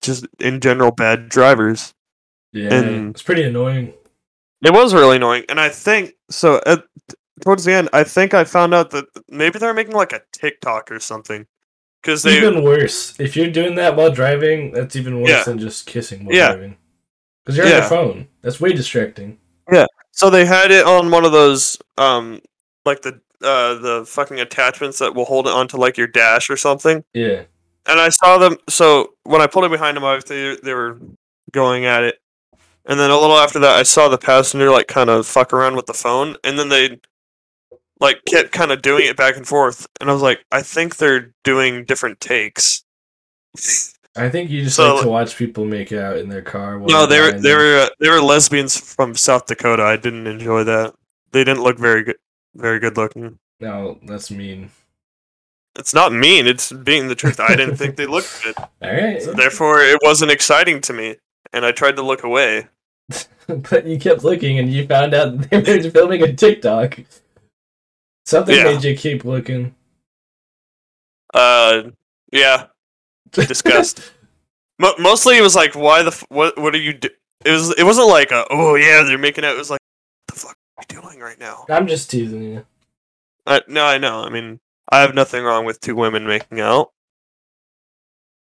just in general bad drivers. Yeah, and- it's pretty annoying. It was really annoying, and I think so. At towards the end, I think I found out that maybe they're making like a TikTok or something because they even worse. If you're doing that while driving, that's even worse Yeah. than just kissing while Yeah. driving. Because you're on Yeah. your phone. That's way distracting. So they had it on one of those um like the uh the fucking attachments that will hold it onto like your dash or something. Yeah. and I saw them. So when I pulled it behind them, obviously they were going at it, and then a little after that, I saw the passenger like kind of fuck around with the phone, and then they like kept kind of doing it back and forth, and I was like, I think they're doing different takes. I think you just So- like to watch people make out in their car. While No, they were they were uh, they were lesbians from South Dakota. I didn't enjoy that. They didn't look very good, very good looking. No, that's mean. It's not mean. It's being the truth. I didn't think they looked good. All right. So therefore, it wasn't exciting to me, and I tried to look away. but you kept looking and you found out they were filming a TikTok. Something Yeah. made you keep looking. Uh, yeah, disgust. Mo- mostly, it was like, why the f- what? What are you do? It was. It wasn't like, a, oh yeah, they're making out. It was like, what the fuck are you doing right now? I'm just teasing you. I, no, I know. I mean, I have nothing wrong with two women making out.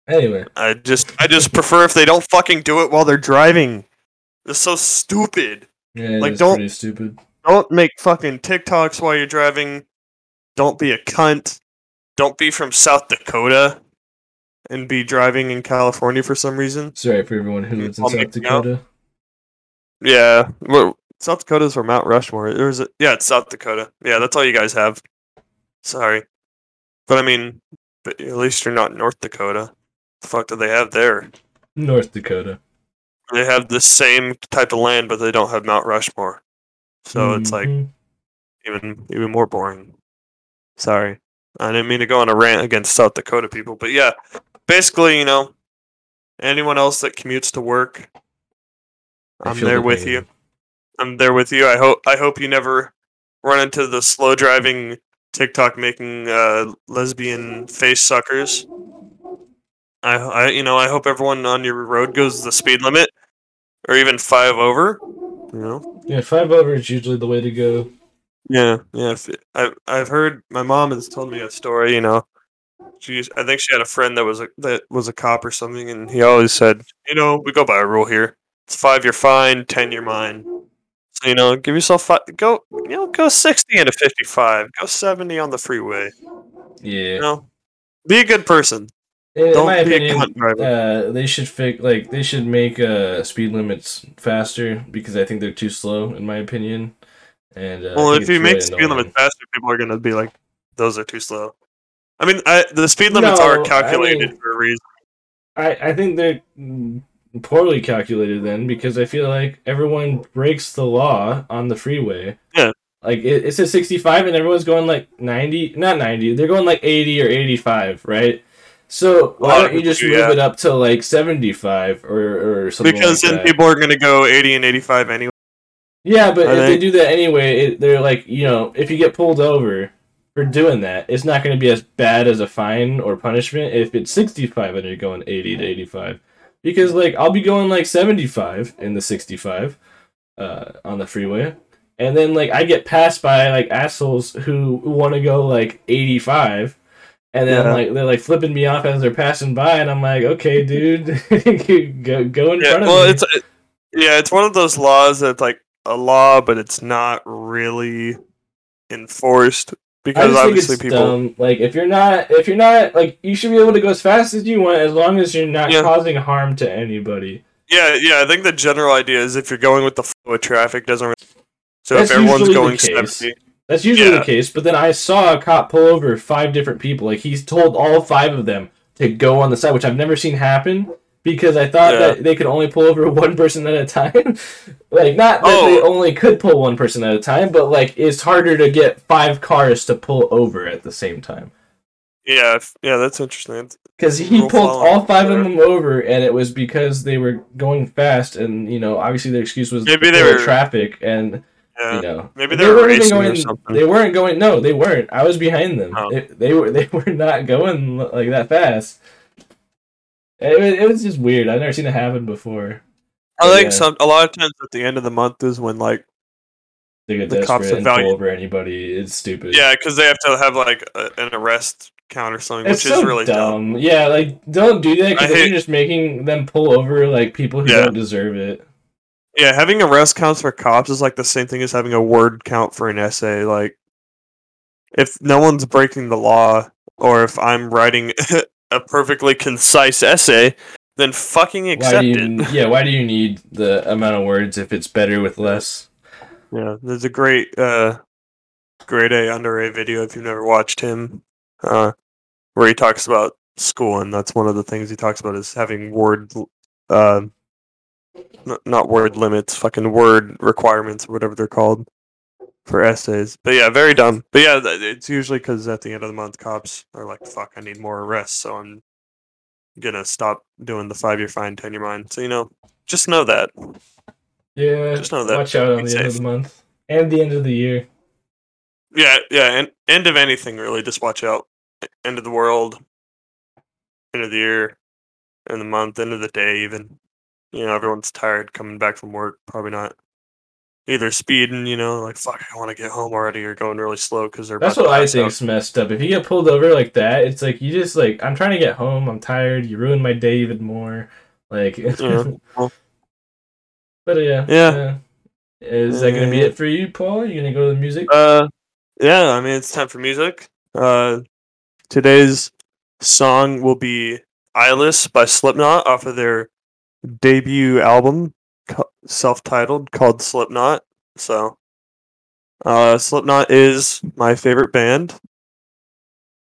Anyway, I just, I just prefer if they don't fucking do it while they're driving. It's so stupid. yeah, Like, don't- pretty stupid. Don't make fucking TikToks while you're driving. Don't be a cunt. Don't be from South Dakota and be driving in California for some reason. Sorry for everyone who lives in South? Dakota. Yeah, well, South Dakota's where Mount Rushmore. There's a yeah, it's South Dakota. Yeah, that's all you guys have. Sorry, but I mean, but at least you're not North Dakota. The fuck do they have there? North Dakota. They have the same type of land, but they don't have Mount Rushmore. So it's like Mhm. even even more boring. Sorry, I didn't mean to go on a rant against South Dakota people, but yeah, basically, you know, anyone else that commutes to work, I I'm there the with pain. you. I'm there with you. I hope I hope you never run into the slow driving TikTok making uh, lesbian face suckers. I, I you know I hope everyone on your road goes the speed limit or even five over. You know. Yeah, five over is usually the way to go. Yeah, yeah. I've I've heard my mom has told me a story. You know, she I think she had a friend that was a that was a cop or something, and he always said, you know, we go by a rule here. It's five, you're fine. Ten, you're mine. So you know, give yourself five. Go, you know, go sixty into fifty-five. Go seventy on the freeway. Yeah. You know, be a good person. In Don't my be a opinion, cunt driver. uh, they should fix like they should make uh speed limits faster because I think they're too slow in my opinion. And uh, well, if you make really speed limit annoying. faster, people are gonna be like, those are too slow. I mean, I, the speed limits No, are I calculated mean- for a reason. I I think they're poorly calculated then because I feel like everyone breaks the law on the freeway. Yeah. Like it, it says 65 and everyone's going like 90, not 90. They're going like 80 or 85, right? So why don't you just move yeah. it up to like 75 or or something Because like then that? people are gonna go eighty and eighty-five anyway. Yeah, but I if they do that anyway, it, they're like, you know, if you get pulled over for doing that, it's not going to be as bad as a fine or punishment if it's 65 and you're going 80 to 85. Because, like, I'll be going like 75 in the 65 uh, on the freeway. And then, like, I get passed by, like, assholes who want to go, like, 85. And then, Yeah. like, they're, like, flipping me off as they're passing by. And I'm like, okay, dude, go, go in Yeah, front of me. well, me. it's it, yeah, it's one of those laws that's like a law, but it's not really enforced I because just think obviously it's people. dumb. Like if you're not, if you're not, like you should be able to go as fast as you want, as long as you're not Yeah. causing harm to anybody. Yeah, yeah. I think the general idea is if you're going with the flow of traffic, doesn't. Really, so That's if everyone's going seventy, That's usually Yeah. the case. But then I saw a cop pull over five different people. Like he's told all five of them to go on the side, which I've never seen happen. Because I thought Yeah. that they could only pull over one person at a time. like not that they Oh. only could pull one person at a time, but like it's harder to get five cars to pull over at the same time. yeah, yeah, that's interesting. Because he pulled all five of them over, and it was because they were going fast, and you know, obviously their excuse was Maybe they were- traffic, and Yeah, you know, maybe they were weren't even or going. something. They weren't going. No, they weren't. I was behind them. Oh. They, they were. They were not going like that fast. It, was- it was just weird. I've never seen it happen before. I think yeah. some a lot of times at the end of the month is when like They get The cops and value- pull over anybody. It's stupid. yeah, because they have to have like a, an arrest count or something, It's which so is really dumb. dumb. Yeah, like don't do that because you're just making them pull over like people who Yeah. don't deserve it. Yeah, having arrest counts for cops is like the same thing as having a word count for an essay. Like, if no one's breaking the law, or if I'm writing a perfectly concise essay, then fucking accept do it. Yeah, why do you need the amount of words if it's better with less? Yeah, there's a great uh, grade A under A video if you've never watched him, uh, where he talks about school, and that's one of the things he talks about is having word, uh, n- not word limits, fucking word requirements, or whatever they're called, for essays. But yeah, very dumb. But yeah, it's usually because at the end of the month, cops are like, "Fuck, I need more arrests," so I'm gonna stop doing the five year fine, ten year fine. So you know, just know that. Yeah, Just know that. watch out on Be the end of the month and the end of the year. Yeah, yeah, and end of anything really. Just watch out. End of the world. End of the year. End of the month. End of the day. Even. You know, everyone's tired coming back from work. Probably not. Either speeding, you know, like fuck, I want to get home already, or going really slow because they're. That's what I think's messed up. If you get pulled over like that, it's like you just like I'm trying to get home. I'm tired. You ruined my day even more. Like, Yeah, but yeah, Yeah. Is that gonna be Uh, it for you, Paul? You gonna go to the music? Uh, yeah. I mean, it's time for music. Uh, today's song will be "Eyeless" by Slipknot off of their debut album, self-titled, called Slipknot. So, uh, Slipknot is my favorite band.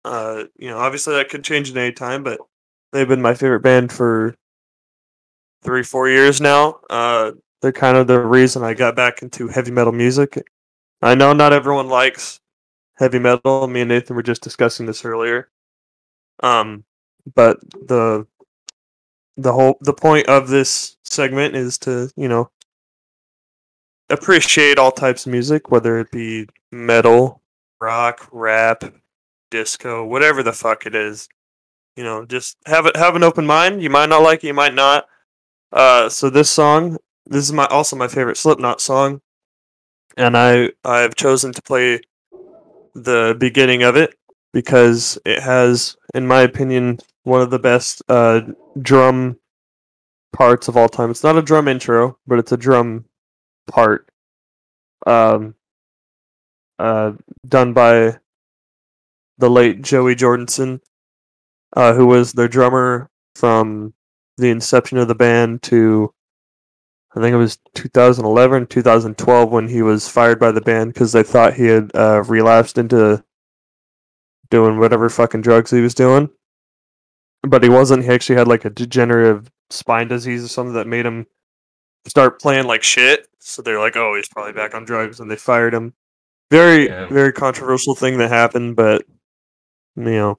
Uh, you know, obviously that could change at any time, but they've been my favorite band for three, four years now. Uh, they're kind of the reason I got back into heavy metal music. I know not everyone likes heavy metal. Me and Nathan were just discussing this earlier. Um, but the the whole the point of this segment is to you know appreciate all types of music, whether it be metal, rock, rap, disco, whatever the fuck it is. You know, just have it have an open mind. You might not like it, you might not. Uh, so this song, this is my also my favorite Slipknot song, and I I've chosen to play the beginning of it because it has, in my opinion, one of the best uh, drum parts of all time. It's not a drum intro, but it's a drum part. Um, uh, done by the late Joey Jordison, uh, who was their drummer from the inception of the band to I think it was 2011, 2012 when he was fired by the band because they thought he had uh, relapsed into doing whatever fucking drugs he was doing. But he wasn't. He actually had like a degenerative spine disease or something that made him start playing like shit. So they're like, oh, he's probably back on drugs, and they fired him. Very, Yeah. very controversial thing that happened, but you know,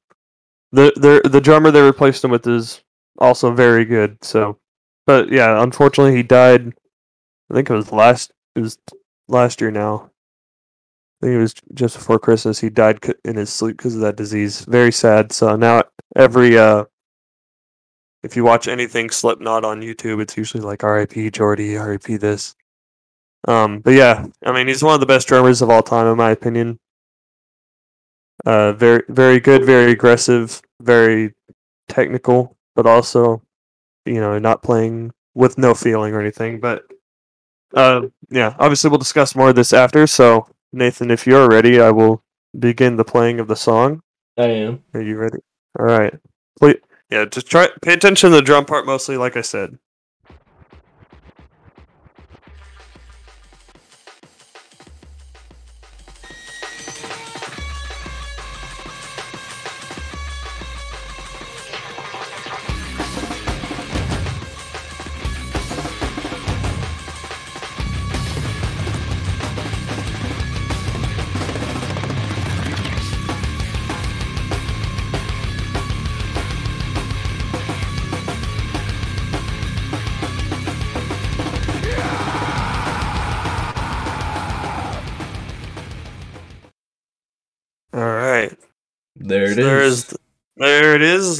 the the the drummer they replaced him with is also very good. So, but yeah, unfortunately, he died. I think it was last. It was last year now. I think it was just before Christmas. He died in his sleep because of that disease. Very sad. So now every uh, if you watch anything Slipknot on YouTube, it's usually like R.I.P. Jordy, R.I.P. this. Um, but yeah, I mean, he's one of the best drummers of all time, in my opinion. Uh, very, very good, very aggressive, very technical, but also, you know, not playing with no feeling or anything. But uh, yeah, obviously, we'll discuss more of this after. So, Nathan, if you're ready, I will begin the playing of the song. I am. Are you ready? All right. Please, yeah, just try pay attention to the drum part mostly, like I said.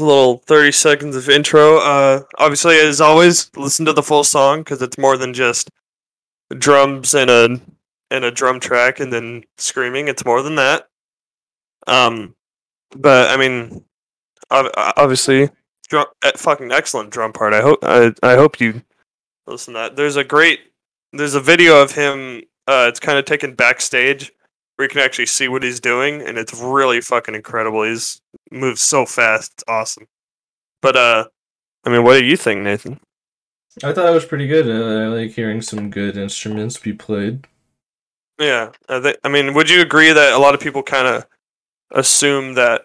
A little 30 seconds of intro. Uh obviously as always, listen to the full song cuz it's more than just drums and a and a drum track and then screaming. It's more than that. Um but I mean obviously drum eh, fucking excellent drum part. I hope I, I hope you listen to that. There's a great there's a video of him uh it's kind of taken backstage where you can actually see what he's doing, and it's really fucking incredible. He's moves so fast, it's awesome. But uh, I mean, what do you think, Nathan? I thought it was pretty good. Uh, I like hearing some good instruments be played. Yeah, I, thi- I mean, would you agree that a lot of people kind of assume that?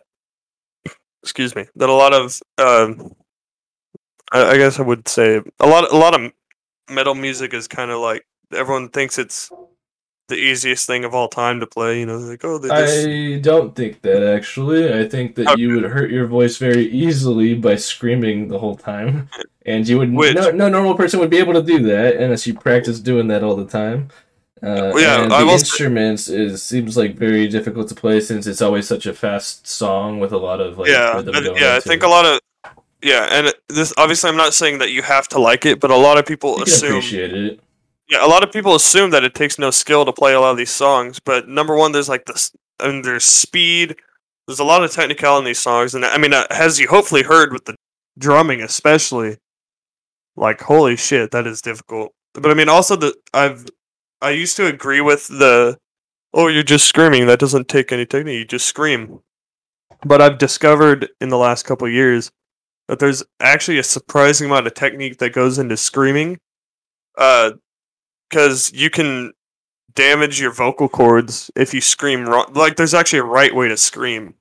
Excuse me, that a lot of um, I, I guess I would say a lot, a lot of metal music is kind of like everyone thinks it's the easiest thing of all time to play. You know, like oh, they just I don't think that actually. I think that you would hurt your voice very easily by screaming the whole time, and you would Which- no, no normal person would be able to do that unless you practice doing that all the time. Uh, Well, yeah, the will instruments is seems like very difficult to play since it's always such a fast song with a lot of like yeah, rhythm and- going yeah. I think it. a lot of yeah, and this obviously I'm not saying that you have to like it, but a lot of people you assume appreciate it. Yeah, a lot of people assume that it takes no skill to play a lot of these songs. But number one, there's like this, and there's speed. There's a lot of technical in these songs, and I mean, uh, as you hopefully heard with the drumming, especially, like holy shit, that is difficult. But I mean, also the I've I used to agree with the oh you're just screaming that doesn't take any technique you just scream. But I've discovered in the last couple years that there's actually a surprising amount of technique that goes into screaming. Uh, because you can damage your vocal cords if you scream wrong. Like there's actually a right way to scream.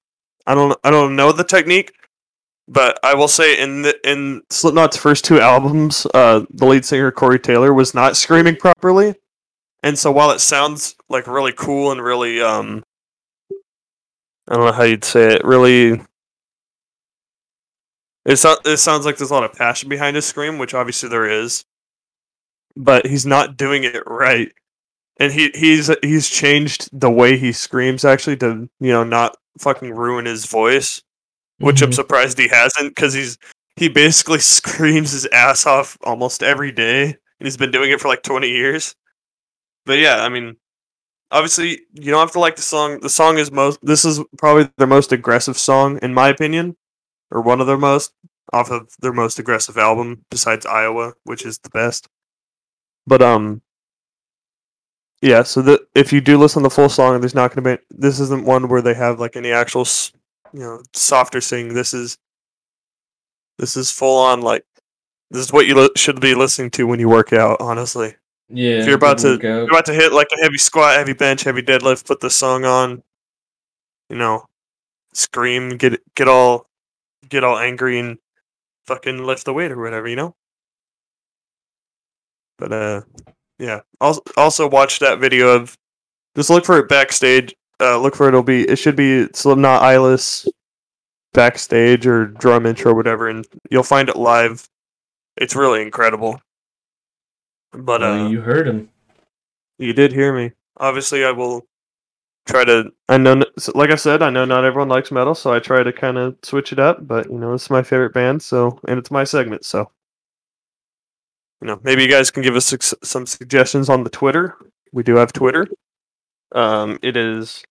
I don't I don't know the technique, but I will say in the in Slipknot's first two albums, uh, the lead singer Corey Taylor was not screaming properly, and so while it sounds like really cool and really um, I don't know how you'd say it, really. It, so- it sounds like there's a lot of passion behind his scream, which obviously there is but he's not doing it right. And he he's he's changed the way he screams actually to you know not fucking ruin his voice, which I'm Mhm. surprised he hasn't because he's he basically screams his ass off almost every day, and he's been doing it for like 20 years. But yeah, I mean, obviously you don't have to like the song. The song is most. This is probably their most aggressive song in my opinion, or one of their most off of their most aggressive album besides Iowa, which is the best. But um, yeah. So that if you do listen to the full song, there's not going to be. This isn't one where they have like any actual, you know, softer singing. This is. This is full on like. This is what you li- should be listening to when you work out. Honestly, Yeah, if you're about to you're about to hit like a heavy squat, heavy bench, heavy deadlift, put the song on. You know, scream, get get all, get all angry and fucking lift the weight or whatever. You know. But uh, yeah. Also, also watch that video of. Just look for it backstage. Uh, look for it. It'll be. It should be Slipknot Eyeless backstage or drum intro or whatever, and you'll find it live. It's really incredible. But uh, Well, you heard him. you did hear me. Obviously, I will try to. I know, like I said, I know not everyone likes metal, so I try to kind of switch it up. But you know, it's my favorite band, so and it's my segment, so you know, maybe you guys can give us some suggestions on the Twitter. We do have Twitter. Um, it is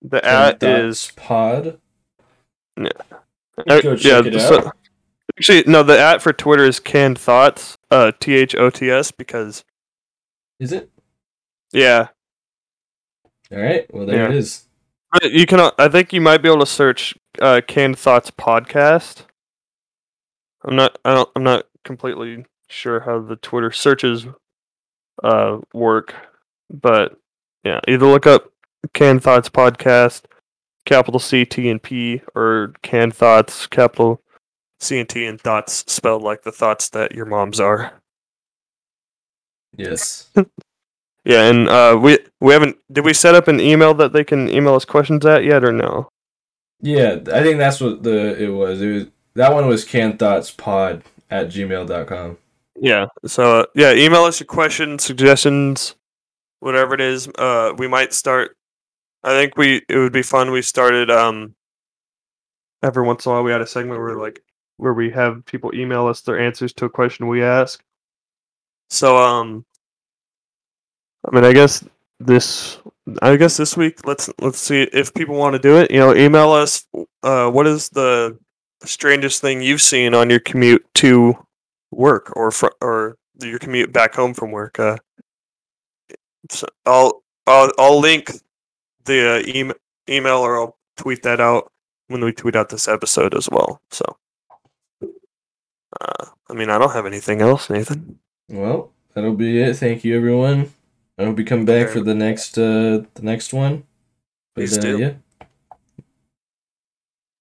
the at is pod. Yeah. Go Uh, check it so- out. actually no. The at for Twitter is canned thoughts. Uh, T H O T S because Is it? yeah, All right. Well, there it Yeah. is. But You can. I think you might be able to search uh, "Canned Thoughts" podcast. I'm not. I don't. I'm not completely sure how the Twitter searches uh, work, but yeah, either look up "Canned Thoughts" podcast, capital C T and P, or "Canned Thoughts" capital C and T and thoughts spelled like the thoughts that your moms are. Yes. Yeah, and uh, we we haven't. Did we set up an email that they can email us questions at yet, or no? Yeah, I think that's what the it was. It was that one was canthoughtspod at gmail.com. Yeah. So uh, yeah, email us your questions, suggestions, whatever it is. Uh, we might start. I think we it would be fun. We started um. Every once in a while, we had a segment where like where we have people email us their answers to a question we ask. So um. I mean, I guess this. I guess this week, let's let's see if people want to do it. You know, email us. Uh, what is the strangest thing you've seen on your commute to work or fr- or your commute back home from work. Uh, so I'll I'll I'll link the uh, email email or I'll tweet that out when we tweet out this episode as well. So, uh, I mean, I don't have anything else, Nathan. Well, that'll be it. Thank you, everyone. I hope you come back Okay. for the next uh the next one. Please uh, do. Yeah.